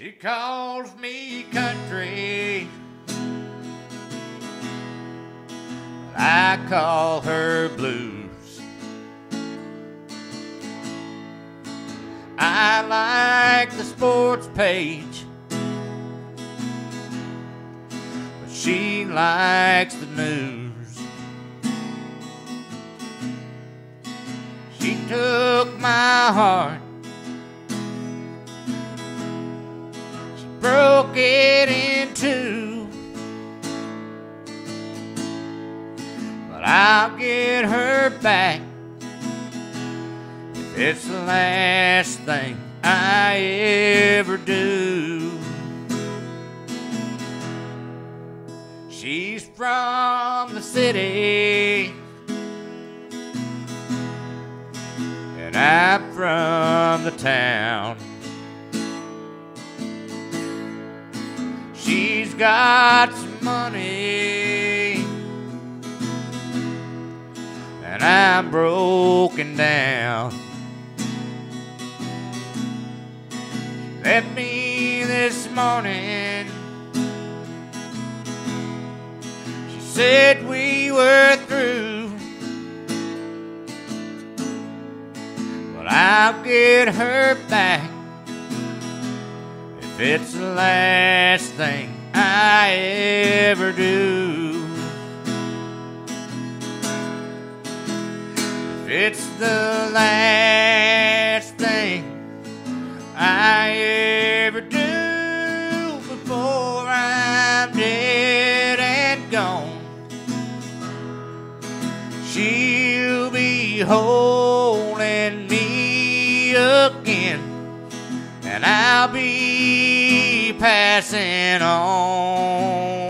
She calls me country. I call her blues. I like the sports page, but she likes the news. She took my heart back if it's the last thing I ever do. She's from the city, and I'm from the town. She's got some money. and I'm broken down. Let me this morning. She said we were through, but I'll get her back if it's the last thing I ever do. It's the last thing I ever do before I'm dead and gone. She'll be holding me again, and I'll be passing on.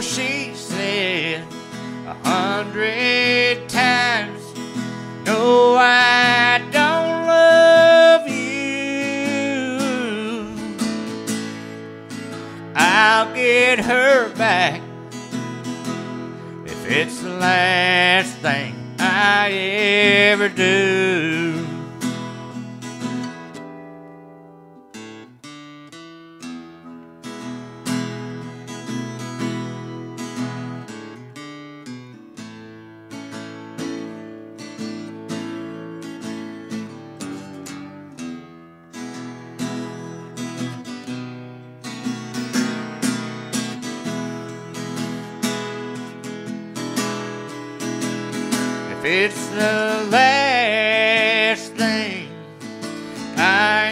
She said a hundred times, No, I don't love you. I'll get her back if it's the last thing I ever do. if it's the last thing I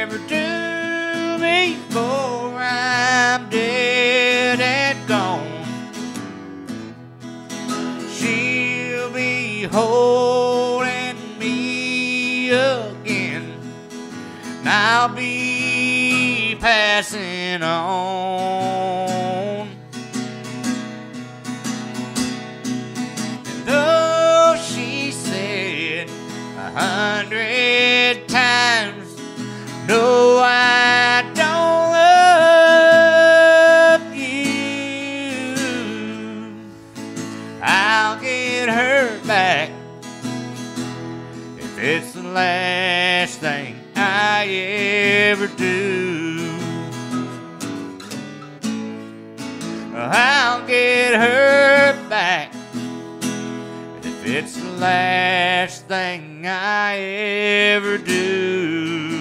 ever do before I'm dead and gone, she'll be holding me again, and I'll be passing on. No, I don't love you. I'll get her back if it's the last thing I ever do. I'll get her back if it's the last thing I ever do.